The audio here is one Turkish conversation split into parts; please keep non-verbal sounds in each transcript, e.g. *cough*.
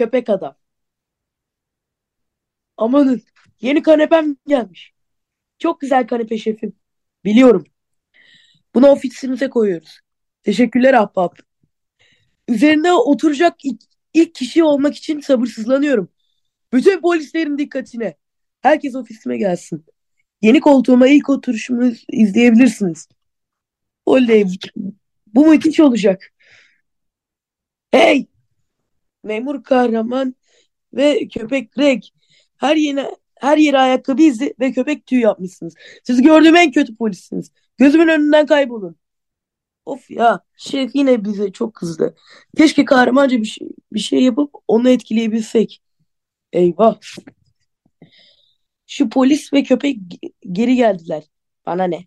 Köpek adam. Amanın yeni kanepem gelmiş. Çok güzel kanepe şefim. Biliyorum. Bunu ofisimize koyuyoruz. Teşekkürler ahbap. Üzerinde oturacak ilk, ilk kişi olmak için sabırsızlanıyorum. Bütün polislerin dikkatine. Herkes ofisime gelsin. Yeni koltuğuma ilk oturuşumu izleyebilirsiniz. Oley. Bu müthiş olacak. Hey! Memur kahraman ve köpek Greg. Her yine her yere ayakkabı izi ve köpek tüyü yapmışsınız. Siz gördüğüm en kötü polissiniz. Gözümün önünden kaybolun. Of ya şef yine bize çok kızdı. Keşke kahramanca bir şey, bir şey yapıp onu etkileyebilsek. Eyvah. Şu polis ve köpek geri geldiler. Bana ne?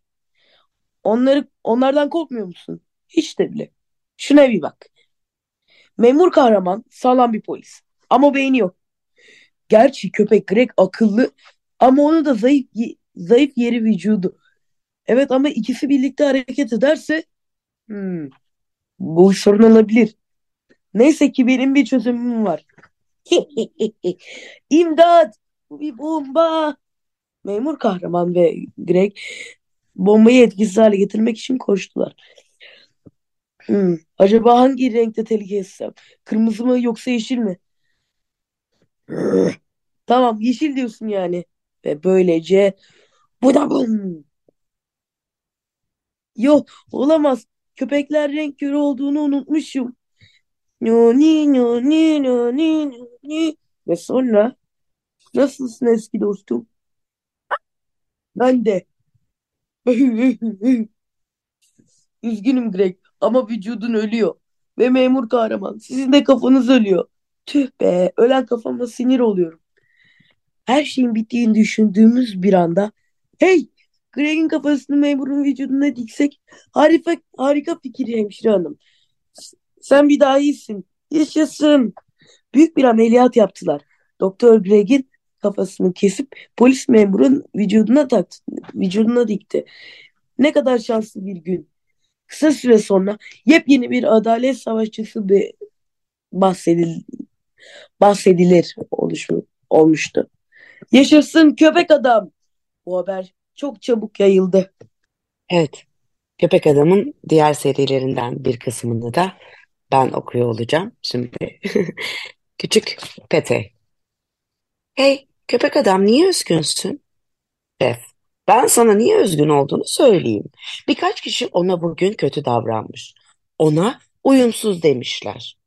Onları onlardan korkmuyor musun? Hiç de bile. Şuna bir bak. Memur kahraman sağlam bir polis. Ama beyni yok. Gerçi köpek Greg akıllı ama onu da zayıf zayıf yeri vücudu. Evet ama ikisi birlikte hareket ederse hmm, bu sorun olabilir. Neyse ki benim bir çözümüm var. *laughs* İmdat! Bu bir bomba! Memur kahraman ve Greg bombayı etkisiz hale getirmek için koştular. Hmm, acaba hangi renkte tehlike etsem? Kırmızı mı yoksa yeşil mi? *sighs* Tamam yeşil diyorsun yani. Ve böylece bu da bum. Yok olamaz. Köpekler renk körü olduğunu unutmuşum. Ni no ni no ni no ni. Ve sonra nasılsın eski dostum? Ben de. Üzgünüm Greg ama vücudun ölüyor. Ve memur kahraman sizin de kafanız ölüyor. Tüh be ölen kafama sinir oluyorum. Her şeyin bittiğini düşündüğümüz bir anda hey Greg'in kafasını memurun vücuduna diksek harika, harika fikir hemşire hanım. Sen bir daha iyisin. Yaşasın. Büyük bir ameliyat yaptılar. Doktor Greg'in kafasını kesip polis memurun vücuduna taktı, vücuduna dikti. Ne kadar şanslı bir gün. Kısa süre sonra yepyeni bir adalet savaşçısı bir bahsedil bahsedilir oluşmu, olmuştu. Yaşasın köpek adam. Bu haber çok çabuk yayıldı. Evet, Köpek Adam'ın diğer serilerinden bir kısmını da ben okuyor olacağım. Şimdi *laughs* küçük Pete. Hey, köpek adam niye üzgünsün? Şef, ben sana niye üzgün olduğunu söyleyeyim. Birkaç kişi ona bugün kötü davranmış. Ona uyumsuz demişler.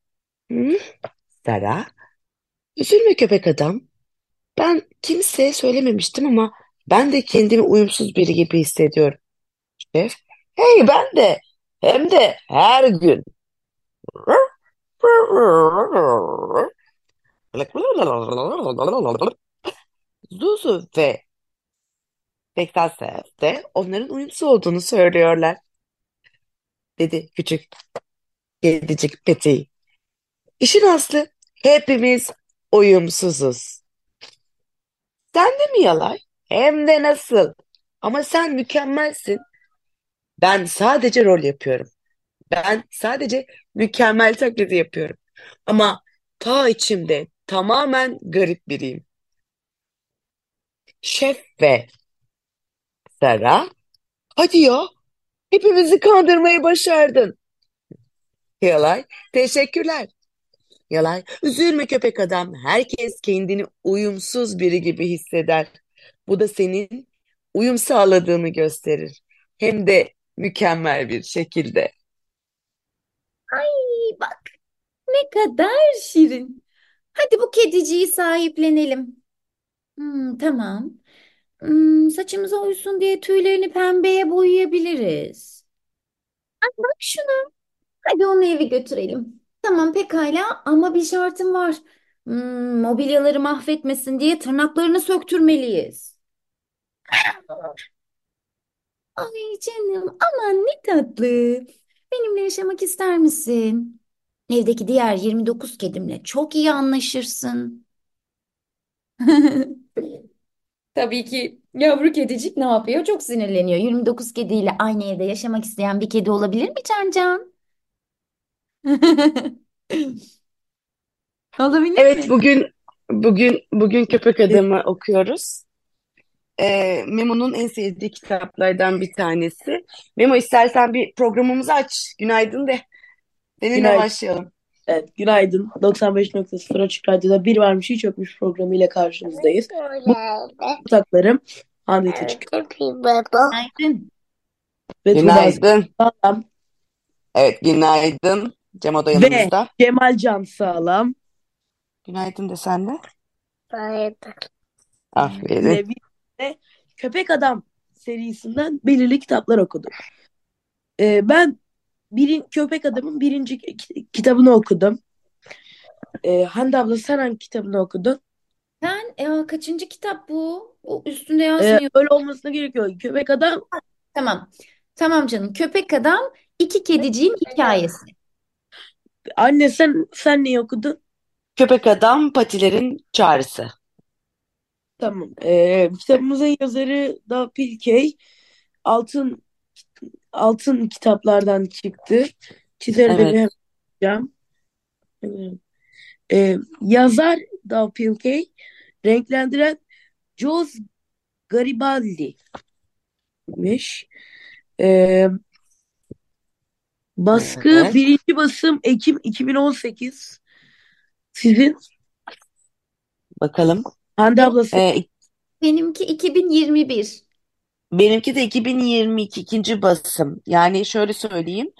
Hı? Sara, üzülme köpek adam. Ben kimseye söylememiştim ama ben de kendimi uyumsuz biri gibi hissediyorum. Şef, hey ben de. Hem de her gün. Zuzu ve Bektasef de onların uyumsuz olduğunu söylüyorlar, dedi küçük kedicik Peti. İşin aslı hepimiz uyumsuzuz. Sen de mi yalay? Hem de nasıl? Ama sen mükemmelsin. Ben sadece rol yapıyorum. Ben sadece mükemmel taklidi yapıyorum. Ama ta içimde tamamen garip biriyim. Şef ve Sara, hadi ya, hepimizi kandırmayı başardın. Yalay, teşekkürler. Yalay, üzülme köpek adam. Herkes kendini uyumsuz biri gibi hisseder. Bu da senin uyum sağladığını gösterir. Hem de mükemmel bir şekilde. Ay bak ne kadar şirin. Hadi bu kediciyi sahiplenelim. Hmm, tamam. Hmm, saçımıza uysun diye tüylerini pembeye boyayabiliriz. Ay bak şuna. Hadi onu eve götürelim. Tamam pekala ama bir şartım var. Hmm, mobilyaları mahvetmesin diye tırnaklarını söktürmeliyiz. *gasps* Ay canım aman ne tatlı. Benimle yaşamak ister misin? Evdeki diğer 29 kedimle çok iyi anlaşırsın. *laughs* Tabii ki yavru kedicik ne yapıyor? Çok sinirleniyor. 29 kediyle aynı evde yaşamak isteyen bir kedi olabilir mi Can Can? *laughs* Olabilir Evet mi? bugün bugün bugün Köpek Adamı okuyoruz. Ee, Memo'nun en sevdiği kitaplardan bir tanesi. Memo istersen bir programımızı aç. Günaydın de. Seninle Günaydın. başlayalım. Evet, günaydın. 95.0 Açık Radyo'da bir varmış hiç yokmuş programıyla karşınızdayız. Bu ortaklarım Hande Teçik Günaydın. ve Günaydın. Sağlam Evet günaydın. Cemo da ve yanımızda. Cemal Can Sağlam Günaydın de sen de. ile Aferin. birlikte Köpek Adam serisinden belirli kitaplar okuduk. Ee, ben birin, Köpek Adam'ın birinci ki- kitabını okudum. Ee, Hande abla sen hangi kitabını okudun? Sen e, kaçıncı kitap bu? O üstünde Ee, yazmıyor. öyle olmasına gerekiyor. Köpek Adam Tamam. Tamam canım. Köpek Adam iki kediciğin hikayesi. anne sen sen neyi okudun? Köpek Adam Patilerin Çağrısı. Tamam. Ee, kitabımızın yazarı da Pilkey. Altın altın kitaplardan çıktı. Çizeri de bir Evet. hemen yapacağım. Ee, yazar da Pilkey. Renklendiren Jos Garibaldi'miş. Ee, baskı Evet. birinci basım Ekim 2018. Sizin Bakalım. Hande ablası Ee, Benimki 2021. benimki de 2022 ikinci basım. Yani şöyle söyleyeyim.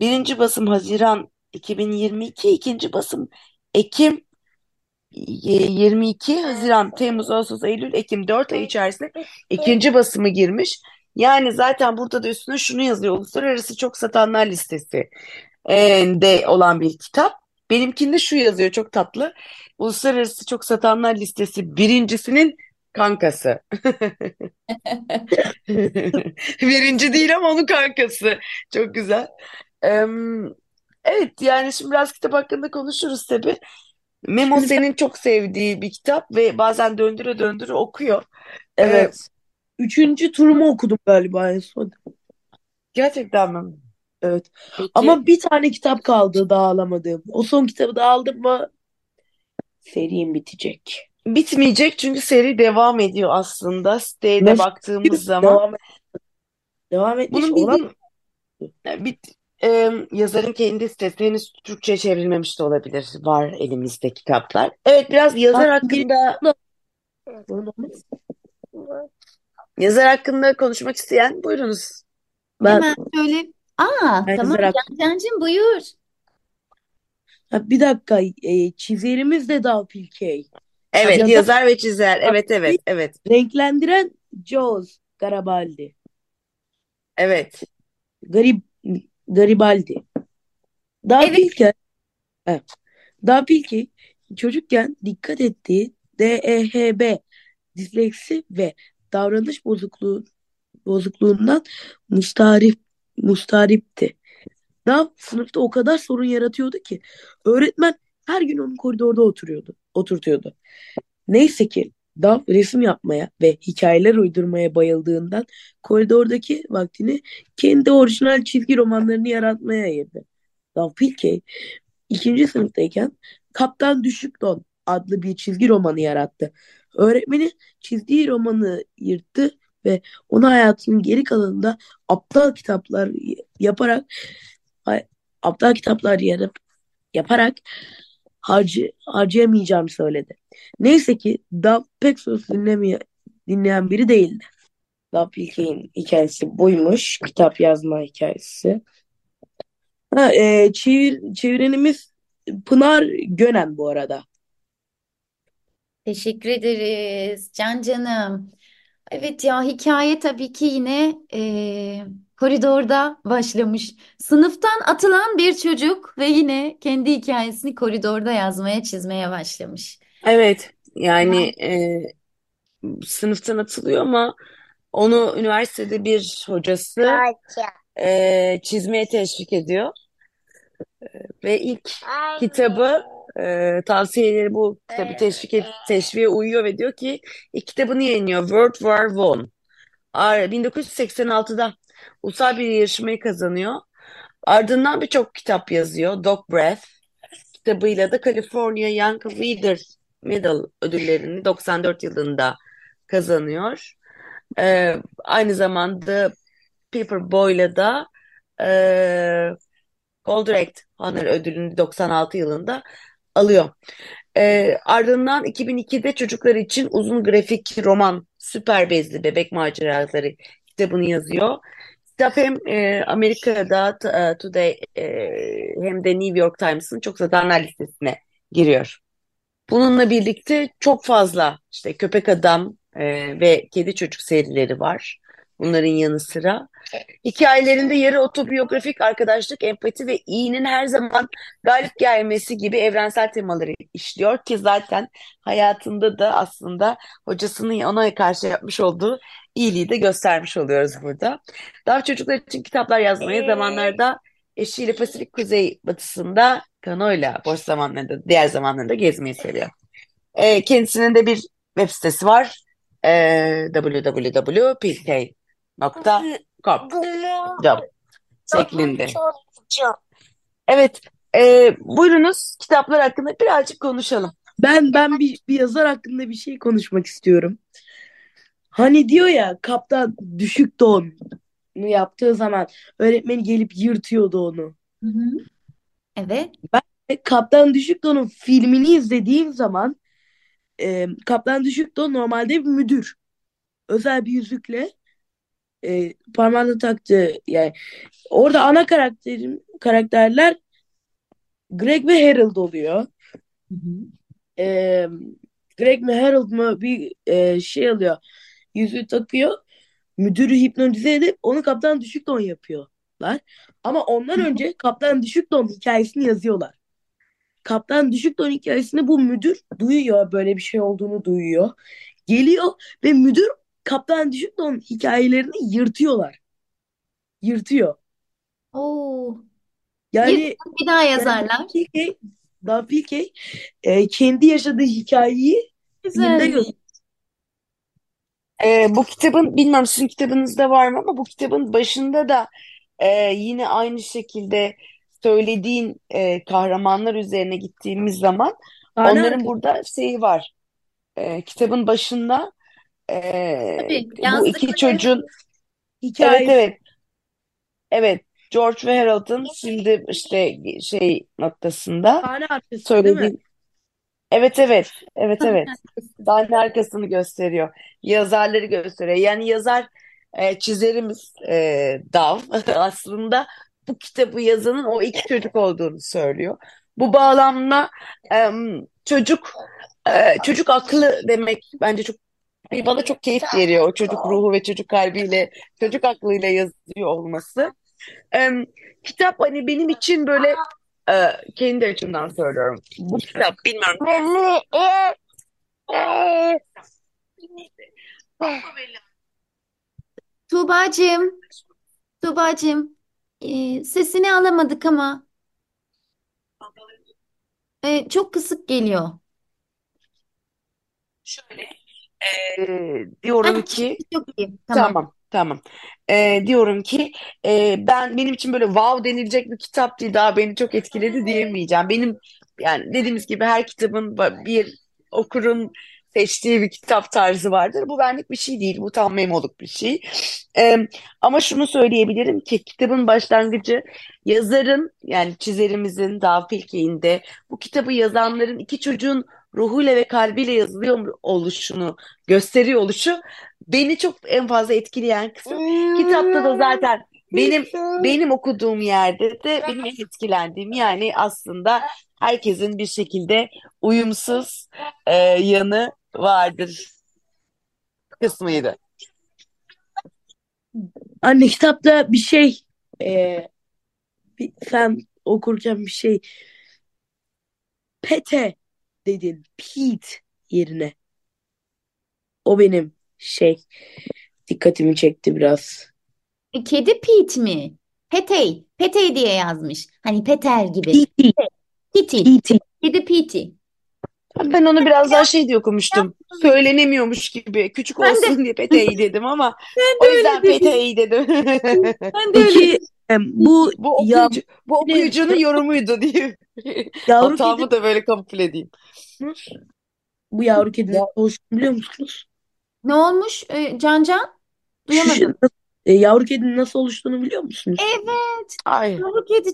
Birinci basım Haziran 2022, ikinci basım Ekim e, 22, Haziran, Temmuz, Ağustos, Eylül, Ekim 4 ay içerisinde ikinci basımı girmiş. Yani zaten burada da üstüne şunu yazıyor. Uluslararası çok satanlar listesi e, de olan bir kitap. Benimkinde şu yazıyor çok tatlı. Uluslararası çok satanlar listesi birincisinin kankası. *laughs* Birinci değil ama onun kankası. Çok güzel. Evet yani şimdi biraz kitap hakkında konuşuruz tabii. Memo senin çok sevdiği bir kitap ve bazen döndüre döndüre okuyor. Ee, evet. Üçüncü turumu okudum galiba en son. gerçekten mi? Evet. Peki. Ama bir tane kitap kaldı daha alamadığım. O son kitabı da aldım mı serim bitecek. Bitmeyecek çünkü seri devam ediyor aslında. Siteye de baktığımız zaman. devam devam etmiş Bunun olan bir, e, yazarın kendi sitesi henüz Türkçe çevrilmemiş de olabilir. Var elimizde kitaplar. Evet biraz yazar hakkında yazar hakkında konuşmak isteyen buyurunuz. ben Hemen şöyle. Aa Ben tamam yazarak- Cancancığım buyur. Ha, bir dakika e, çizerimiz de Dal Pilkey. Evet Yazar- yazar ve çizer. Evet evet evet. Renklendiren Jos Garibaldi. Evet. Garib Garibaldi. Dal Evet. Pilkey evet. Dal Pilkey çocukken dikkat ettiği DEHB disleksi ve davranış bozukluğu bozukluğundan mustarip mustaripti. Dav sınıfta o kadar sorun yaratıyordu ki öğretmen her gün onun koridorda oturuyordu, oturtuyordu. Neyse ki Dav resim yapmaya ve hikayeler uydurmaya bayıldığından koridordaki vaktini kendi orijinal çizgi romanlarını yaratmaya ayırdı. Dav Pilkey ikinci sınıftayken Kaptan Düşük Don adlı bir çizgi romanı yarattı. Öğretmeni çizdiği romanı yırttı ve onu hayatının geri kalanında aptal kitaplar yaparak aptal kitaplar yarıp yaparak harcı, harcayamayacağını söyledi. Neyse ki Dav pek söz dinlemeye, dinleyen biri değildi. Dav Pilkey'in hikayesi buymuş. Kitap yazma hikayesi. Ha, e, çevir, çevirenimiz Pınar Gönen bu arada. Teşekkür ederiz Can canım. Evet ya hikaye tabii ki yine eee, Koridorda başlamış. Sınıftan atılan bir çocuk ve yine kendi hikayesini koridorda yazmaya, çizmeye başlamış. Evet, yani e, sınıftan atılıyor ama onu üniversitede bir hocası e, çizmeye teşvik ediyor. Ve ilk kitabı e, tavsiyeleri bu kitabı teşvik et, teşviğe uyuyor ve diyor ki ilk kitabını yayınlıyor World War One. 1986'da ulusal bir yarışmayı kazanıyor. Ardından birçok kitap yazıyor. Dog Breath kitabıyla da California Young Readers Medal ödüllerini 94 yılında kazanıyor. Ee, aynı zamanda Paperboy'la da e, Goldrake Honor ödülünü 96 yılında alıyor. Ee, ardından 2002'de çocuklar için uzun grafik roman Süper Bezli Bebek Maceraları kitabını yazıyor. Kitap hem e, Amerika'da e, Today e, hem de New York Times'ın çok satanlar listesine giriyor. Bununla birlikte çok fazla işte Köpek Adam e, ve Kedi Çocuk serileri var. Bunların yanı sıra hikayelerinde yarı otobiyografik arkadaşlık, empati ve iyinin her zaman galip gelmesi gibi evrensel temaları işliyor ki zaten hayatında da aslında hocasının ona karşı yapmış olduğu iyiliği de göstermiş oluyoruz burada. Daha çocuklar için kitaplar yazmaya zamanlarda eşiyle Pasifik Kuzey Batısında kanoyla boş zamanlarında, diğer zamanlarında gezmeyi seviyor. E, kendisinin de bir web sitesi var. E, www.pk.com Job şeklinde. Evet, e, buyurunuz kitaplar hakkında birazcık konuşalım. Ben ben bir, bir yazar hakkında bir şey konuşmak istiyorum. Hani diyor ya kaptan düşük don yaptığı zaman öğretmeni gelip yırtıyordu onu. Hı hı. Evet. Ve Kaptan Düşük Don'un filmini izlediğim zaman e, Kaptan Düşük Don normalde bir müdür. Özel bir yüzükle e, parmağına taktığı yani orada ana karakterim karakterler Greg ve Harold oluyor. Hı hı. E, Greg mi Harold mı bir e, şey alıyor. Yüzüğü takıyor. Müdürü hipnotize edip onu Kaptan Düşük Don yapıyorlar. Ama ondan önce Kaptan Düşük Don hikayesini yazıyorlar. Kaptan Düşük Don hikayesini bu müdür duyuyor. Böyle bir şey olduğunu duyuyor. Geliyor ve müdür Kaptan Düşük Don hikayelerini yırtıyorlar. Yırtıyor. Oo. Yani Bir daha yani yazarlar. Pilkey, Dan Pilkey e, kendi yaşadığı hikayeyi filmde Güzel. gösteriyor. Ee, bu kitabın bilmem sizin kitabınızda var mı ama bu kitabın başında da e, yine aynı şekilde söylediğin e, kahramanlar üzerine gittiğimiz zaman Sahne onların burada şeyi var. E, kitabın başında e, Tabii bu iki çocuğun evet hikayesi. evet evet George ve Harold'ın şimdi işte şey noktasında Sahne arkası değil mi? söylediğin evet evet evet evet sahne arkasını gösteriyor. Yazarları gösteriyor. Yani yazar e, çizerimiz e, Dav *laughs* aslında bu kitabı yazanın o iki çocuk olduğunu söylüyor. Bu bağlamda em, çocuk e, çocuk aklı demek bence çok bana çok keyif veriyor. O çocuk ruhu ve çocuk kalbiyle, çocuk aklıyla yazıyor olması. Em, kitap hani benim için böyle e, kendi açımdan söylüyorum. Bu kitap bilmiyorum. Tuğbacığım, Tuğbacığım, e, sesini alamadık ama e, çok kısık geliyor. Şöyle e, diyorum Heh, ki çok iyi. Tamam. Tamam, tamam. Ee, diyorum ki e, ben benim için böyle wow denilecek bir kitap değil daha beni çok etkiledi diyemeyeceğim. Benim yani dediğimiz gibi her kitabın bir okurun seçtiği bir kitap tarzı vardır. Bu benlik bir şey değil. Bu tam memoluk bir şey. Ee, ama şunu söyleyebilirim ki kitabın başlangıcı yazarın yani çizerimizin Dağ Pilkey'inde bu kitabı yazanların iki çocuğun ruhuyla ve kalbiyle yazılıyor oluşunu gösteriyor oluşu beni çok en fazla etkileyen kısım. Kitapta da zaten benim benim okuduğum yerde de benim en etkilendiğim yani aslında herkesin bir şekilde uyumsuz e, yanı vardır kısmıydı. Anne kitapta bir şey e, bir- sen okurken bir şey Pete dedin. Pete yerine. O benim şey dikkatimi çekti biraz. E, Kedi Pete mi? Petey. Petey diye yazmış. Hani Peter gibi. Pete. Piti. Pete. Kedi Piti. Ben onu biraz daha şey diye okumuştum. Söylenemiyormuş gibi. Küçük Ben de- olsun diye Pete'yi dedim ama *laughs* Ben de o yüzden öyle dedim. Pete'yi dedim. Ben de öyle Peki em, bu Bu Ya- okuyucu, bu okuyucunun yorumuydu diye. *laughs* yavru Hatamı kedi da böyle kabul edeyim. bu yavru kedinin Ya- oluşunu biliyor musunuz? Ne olmuş e, Can Can? Şu şey- Duyamadım. *laughs* e, yavru kedinin nasıl oluştuğunu biliyor musunuz? Evet. Ay. Yavru kedi.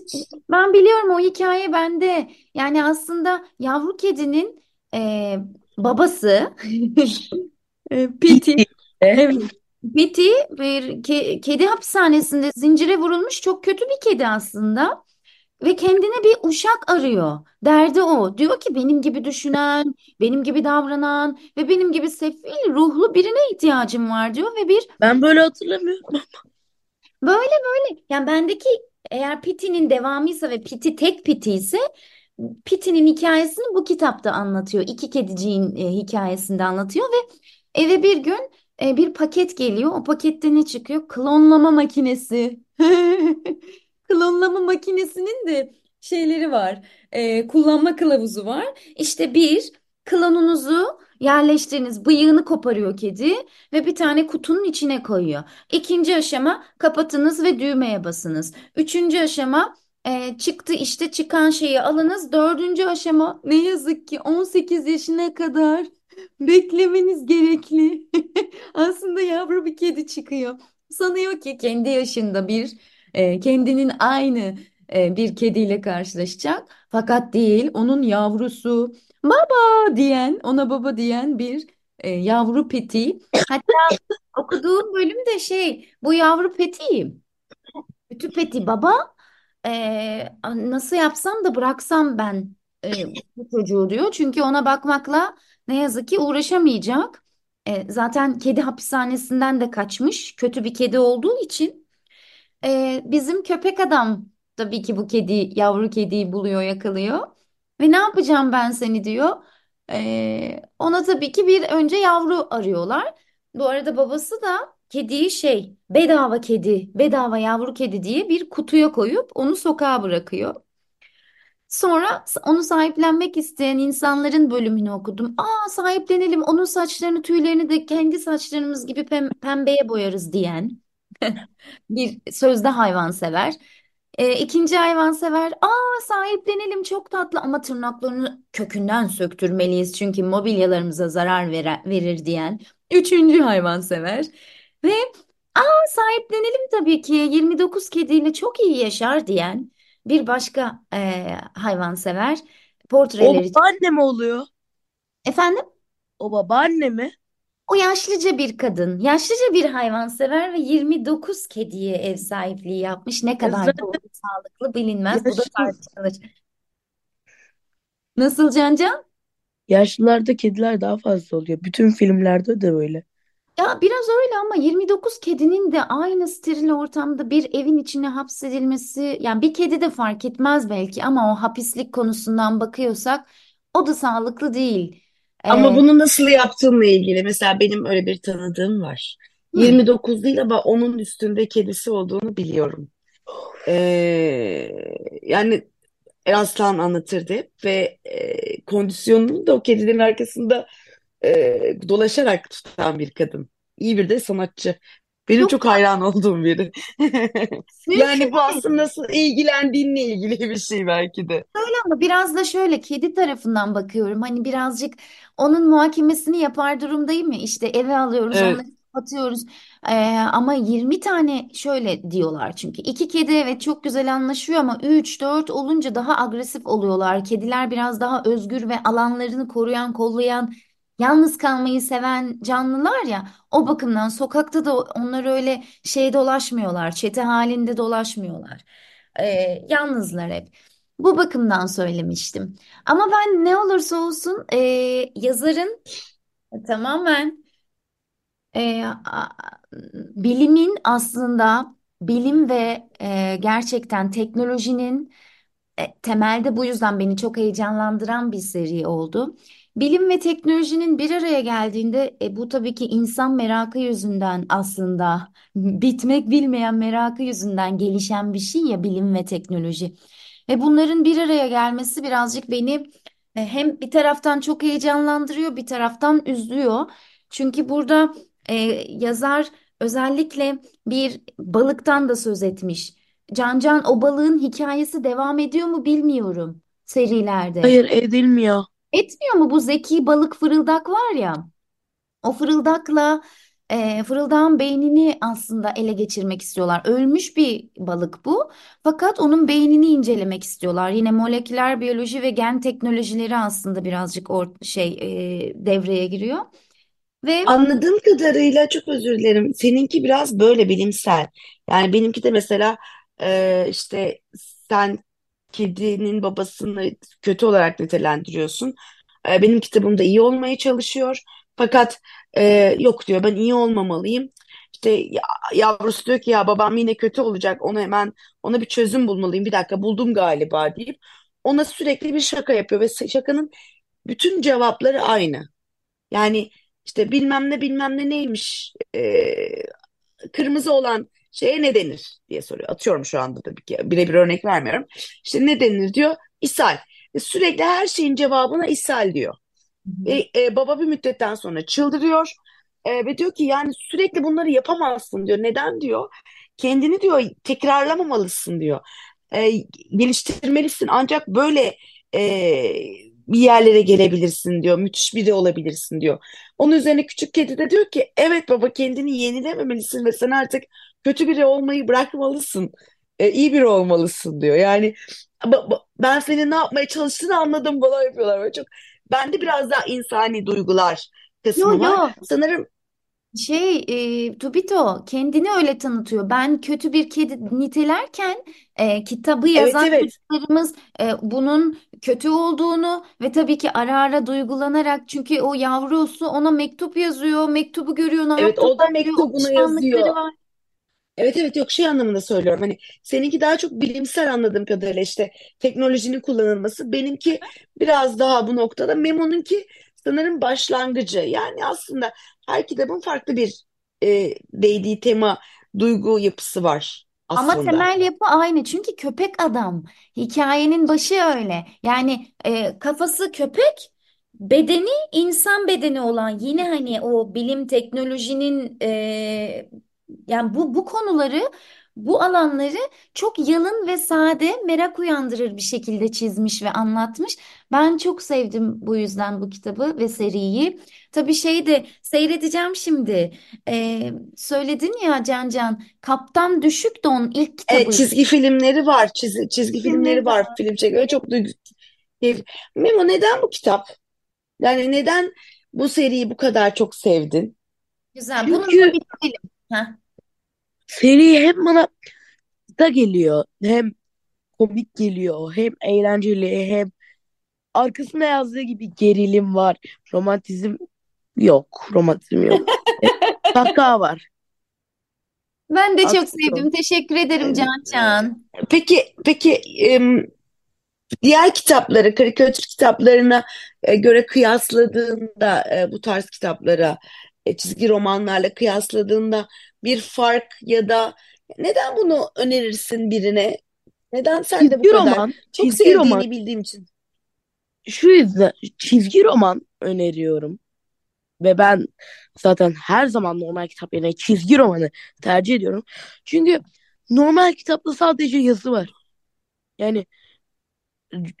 Ben biliyorum o hikaye bende. Yani aslında yavru kedinin e, babası *laughs* e, Piti. Evet. Piti bir ke- kedi hapishanesinde zincire vurulmuş çok kötü bir kedi aslında. Ve kendine bir uşak arıyor. Derdi o. Diyor ki benim gibi düşünen, benim gibi davranan ve benim gibi sefil ruhlu birine ihtiyacım var diyor ve bir Ben böyle hatırlamıyorum. Böyle böyle. Yani bendeki eğer Pitti'nin devamıysa ve Pitti tek Pitti ise Pitti'nin hikayesini bu kitapta anlatıyor. İki kediciğin e, hikayesinde anlatıyor ve eve bir gün e, bir paket geliyor. O pakette ne çıkıyor? Klonlama makinesi. *laughs* Klonlama makinesinin de şeyleri var. E, kullanma kılavuzu var. İşte bir klonunuzu yerleştiriniz. Bıyığını koparıyor kedi ve bir tane kutunun içine koyuyor. İkinci aşama kapatınız ve düğmeye basınız. Üçüncü aşama e, çıktı işte çıkan şeyi alınız. Dördüncü aşama ne yazık ki 18 yaşına kadar beklemeniz gerekli. *laughs* Aslında yavru bir kedi çıkıyor. Sanıyor ki kendi yaşında bir e, kendinin aynı e, bir kediyle karşılaşacak. Fakat değil onun yavrusu baba diyen ona baba diyen bir e, yavru peti. Hatta okuduğum bölüm de şey bu yavru peti. Kötü peti baba e, nasıl yapsam da bıraksam ben e, bu çocuğu diyor. Çünkü ona bakmakla ne yazık ki uğraşamayacak. E, zaten kedi hapishanesinden de kaçmış. Kötü bir kedi olduğu için. E, bizim köpek adam tabii ki bu kedi yavru kediyi buluyor yakalıyor. Ve ne yapacağım ben seni diyor. E, ona tabii ki bir önce yavru arıyorlar. Bu arada babası da kediyi şey bedava kedi, bedava yavru kedi diye bir kutuya koyup onu sokağa bırakıyor. Sonra onu sahiplenmek isteyen insanların bölümünü okudum. Aa sahiplenelim onun saçlarını tüylerini de kendi saçlarımız gibi pem- pembeye boyarız diyen *laughs* bir sözde hayvansever. E, ikinci hayvansever aa sahiplenelim çok tatlı ama tırnaklarını kökünden söktürmeliyiz çünkü mobilyalarımıza zarar vere- verir diyen. Üçüncü hayvansever ve aa sahiplenelim tabii ki 29 kediyle çok iyi yaşar diyen bir başka e, hayvansever O portreleri. babaanne mi oluyor? Efendim? O babaanne mi? O yaşlıca bir kadın, yaşlıca bir hayvansever ve 29 kediye ev sahipliği yapmış. Ne kadar zaten doğru, sağlıklı bilinmez. Bu da Yaşlı, tartışılır. Nasıl Cancan? yaşlılarda kediler daha fazla oluyor. Bütün filmlerde de böyle. Ya biraz öyle ama 29 kedinin de aynı steril ortamda bir evin içine hapsedilmesi, yani bir kedi de fark etmez belki ama o hapislik konusundan bakıyorsak o da sağlıklı değil. Ama Ee, bunu nasıl yaptığınla ilgili mesela benim öyle bir tanıdığım var. hı, 29 değil ama onun üstünde kedisi olduğunu biliyorum. Ee, yani Eraslan anlatırdı hep ve e, kondisyonunu da o kedilerin arkasında e, dolaşarak tutan bir kadın. İyi bir de sanatçı. Benim çok çok hayran olduğum biri. *laughs* Yani bu aslında nasıl ilgilendiğinle ilgili bir şey belki de. Öyle ama biraz da şöyle kedi tarafından bakıyorum. Hani birazcık onun muhakemesini yapar durumdayım ya. İşte eve alıyoruz, Evet. onları kapatıyoruz. Ee, ama 20 tane şöyle diyorlar çünkü. iki kedi evet çok güzel anlaşıyor ama 3 4 olunca daha agresif oluyorlar. Kediler biraz daha özgür ve alanlarını koruyan, kollayan, yalnız kalmayı seven canlılar ya. O bakımdan sokakta da onlar öyle şey dolaşmıyorlar. Çete halinde dolaşmıyorlar. Ee, yalnızlar hep. Bu bakımdan söylemiştim. Ama ben ne olursa olsun e, yazarın tamamen e, a- bilimin aslında bilim ve e, gerçekten teknolojinin E, temelde bu yüzden beni çok heyecanlandıran bir seri oldu. Bilim ve teknolojinin bir araya geldiğinde e, bu tabii ki insan merakı yüzünden aslında *laughs* bitmek bilmeyen merakı yüzünden gelişen bir şey ya bilim ve teknoloji. Ve bunların bir araya gelmesi birazcık beni e, hem bir taraftan çok heyecanlandırıyor, bir taraftan üzüyor. Çünkü burada e, yazar özellikle bir balıktan da söz etmiş. Can Can o balığın hikayesi devam ediyor mu bilmiyorum serilerde. Hayır edilmiyor. Etmiyor mu bu zeki balık fırıldak var ya? O fırıldakla e, fırıldağın beynini aslında ele geçirmek istiyorlar. Ölmüş bir balık bu. Fakat onun beynini incelemek istiyorlar. Yine moleküler biyoloji ve gen teknolojileri aslında birazcık or şey e, devreye giriyor. Ve Anladığım kadarıyla çok özür dilerim. Seninki biraz böyle bilimsel. Yani benimki de mesela e, işte sen kedinin babasını kötü olarak nitelendiriyorsun. E, benim kitabımda iyi olmaya çalışıyor. Fakat e, yok diyor ben iyi olmamalıyım. İşte ya- yavrusu diyor ki ya babam yine kötü olacak. Onu hemen ona bir çözüm bulmalıyım. Bir dakika buldum galiba deyip ona sürekli bir şaka yapıyor ve şakanın bütün cevapları aynı. Yani işte bilmem ne bilmem ne neymiş e, kırmızı olan şeye ne denir diye soruyor. Atıyorum şu anda tabii ki birebir örnek vermiyorum. İşte ne denir diyor? ishal. E, sürekli her şeyin cevabına ishal diyor. Ve e, baba bir müddetten sonra çıldırıyor E, ve diyor ki yani sürekli bunları yapamazsın diyor. Neden diyor? Kendini diyor tekrarlamamalısın diyor. E, geliştirmelisin ancak böyle e, bir yerlere gelebilirsin diyor. Müthiş biri olabilirsin diyor. Onun üzerine küçük kedi de diyor ki evet baba kendini yenilememelisin ve sen artık kötü biri olmayı bırakmalısın. E, iyi biri olmalısın diyor. Yani ben senin ne yapmaya çalıştığını anladım bana yapıyorlar. Böyle çok Bende biraz daha insani duygular yo kısmı var. yo Sanırım Şey, e, Tobito kendini öyle tanıtıyor. Ben kötü bir kedi nitelerken e, kitabı evet yazan evet çocuklarımız e, bunun kötü olduğunu ve tabii ki ara ara duygulanarak çünkü o yavrusu ona mektup yazıyor, mektubu görüyor, ne evet o da mektubunu alışkanlıkları yazıyor. var. Evet evet. Yok şey anlamında söylüyorum. Hani seninki daha çok bilimsel anladığım kadarıyla işte teknolojinin kullanılması. Benimki biraz daha bu noktada. Memo'nunki sanırım başlangıcı. Yani aslında her kitabın farklı bir e, değdiği tema duygu yapısı var Ama aslında. temel yapı aynı. Çünkü köpek adam. Hikayenin başı öyle. Yani e, kafası köpek, bedeni insan bedeni olan. Yine hani o bilim teknolojinin e, yani bu bu konuları bu alanları çok yalın ve sade merak uyandırır bir şekilde çizmiş ve anlatmış. Ben çok sevdim bu yüzden bu kitabı ve seriyi. Tabii şey de seyredeceğim şimdi. E, söyledin ya Can Can. Kaptan Düşük de onun ilk Evet, kitabı. çizgi filmleri var. Çizgi, çizgi filmleri var. Film çekiyor. Çok duygu... Memo neden bu kitap? Yani neden bu seriyi bu kadar çok sevdin? Güzel. Çünkü bitirelim. Heh. seri hem bana da geliyor hem komik geliyor hem eğlenceli hem arkasında yazdığı gibi gerilim var. Romantizm yok. Romantizm yok. E, *laughs* kahkaha var. Ben de çok Aksiyon. sevdim. Teşekkür ederim Can Can. Peki, peki em, diğer kitapları, karikatür kitaplarına e, göre kıyasladığında e, bu tarz kitaplara, çizgi romanlarla kıyasladığında bir fark ya da neden bunu önerirsin birine? Neden sen de bu Çizgi kadar roman, çok çizgi roman sevdiğini bildiğim için? şu yüzden çizgi roman öneriyorum ve ben zaten her zaman normal kitap yerine çizgi romanı tercih ediyorum. Çünkü normal kitapta sadece yazı var. Yani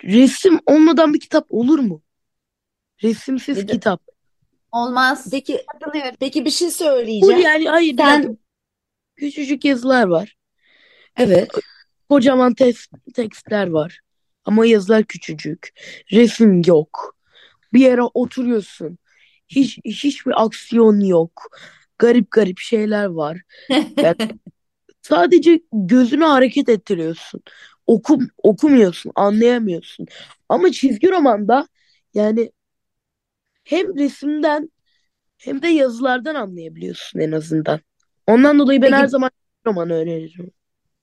resim olmadan bir kitap olur mu? Resimsiz Neden? kitap. Olmaz. Peki, Katılıyorum. peki bir şey Bu söyleyeceğim. yani hayır bir dakika. Sen, Küçücük yazılar var. evet. Kocaman tes- tekstler var. Ama yazılar küçücük. Resim yok. Bir yere oturuyorsun. Hiç hiçbir aksiyon yok. Garip garip şeyler var. *laughs* Yani sadece gözünü hareket ettiriyorsun. Okum, okumuyorsun, anlayamıyorsun. Ama çizgi romanda yani hem resimden hem de yazılardan anlayabiliyorsun en azından. Ondan dolayı ben her Peki, zaman roman öneririm.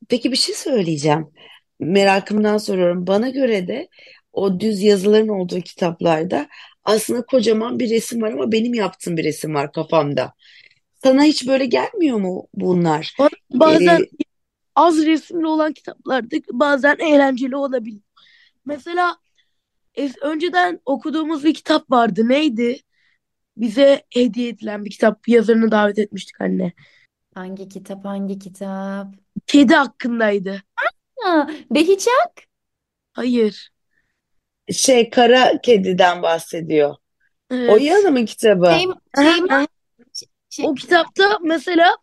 peki bir şey söyleyeceğim. Merakımdan soruyorum. Bana göre de o düz yazıların olduğu kitaplarda aslında kocaman bir resim var ama benim yaptığım bir resim var kafamda. Sana hiç böyle gelmiyor mu bunlar? Bazen Ee, az resimli olan kitaplarda bazen eğlenceli olabilir. Mesela es- önceden okuduğumuz bir kitap vardı. Neydi? Bize hediye edilen bir kitap. Yazarını davet etmiştik anne. Hangi kitap, hangi kitap? Kedi hakkındaydı. Ha, Behiçak. Hayır. şey Kara Kedi'den bahsediyor. O Evet. Hanım'ın kitabı. Şey, şey, Aha, şey, O kitapta mesela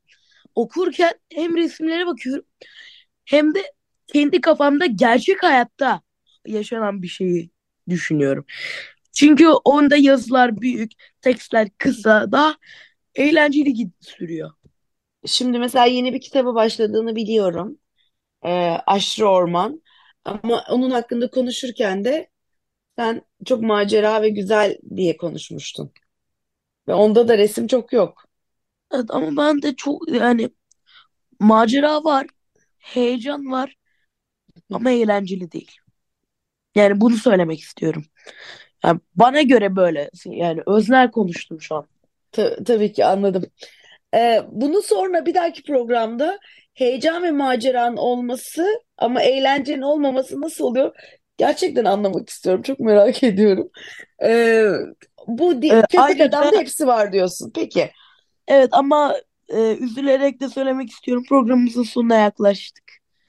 okurken hem resimlere bakıyorum hem de kendi kafamda gerçek hayatta yaşanan bir şeyi düşünüyorum. Çünkü onda yazılar büyük, tekstler kısa, daha eğlenceli gid- sürüyor. Şimdi mesela yeni bir kitabı başladığını biliyorum. Ee, Aşrı Orman. Ama onun hakkında konuşurken de sen çok macera ve güzel diye konuşmuştun. Ve onda da resim çok yok. Evet, ama ben de çok yani macera var, heyecan var ama eğlenceli değil. Yani bunu söylemek istiyorum. Yani bana göre böyle yani öznel konuştum şu an. Ta- tabii ki anladım. Ee, bunu sonra bir dahaki programda heyecan ve maceranın olması ama eğlencenin olmaması nasıl oluyor? Gerçekten anlamak istiyorum. Çok merak *laughs* ediyorum. Ee, bu di- Ee, köpek adamda hepsi var diyorsun. Peki. evet ama e, üzülerek de söylemek istiyorum programımızın sonuna yaklaştık.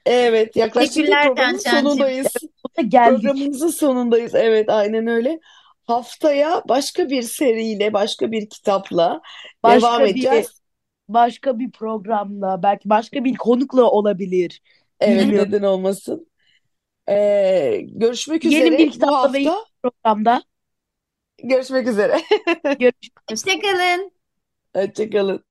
Evet, yaklaştık programın sonundayız. Sonuna geldik. Programımızın sonundayız. Evet, aynen öyle. Haftaya başka bir seriyle, başka bir kitapla devam Başka bir edeceğiz. başka bir programla belki başka bir konukla olabilir. Evet, Bilmiyorum. neden olmasın. Ee, görüşmek Yeni üzere bir bu kitapla ve yeni hafta. bir programda Görüşmek üzere. *laughs* görüşürüz. Hoşçakalın. Hoşçakalın.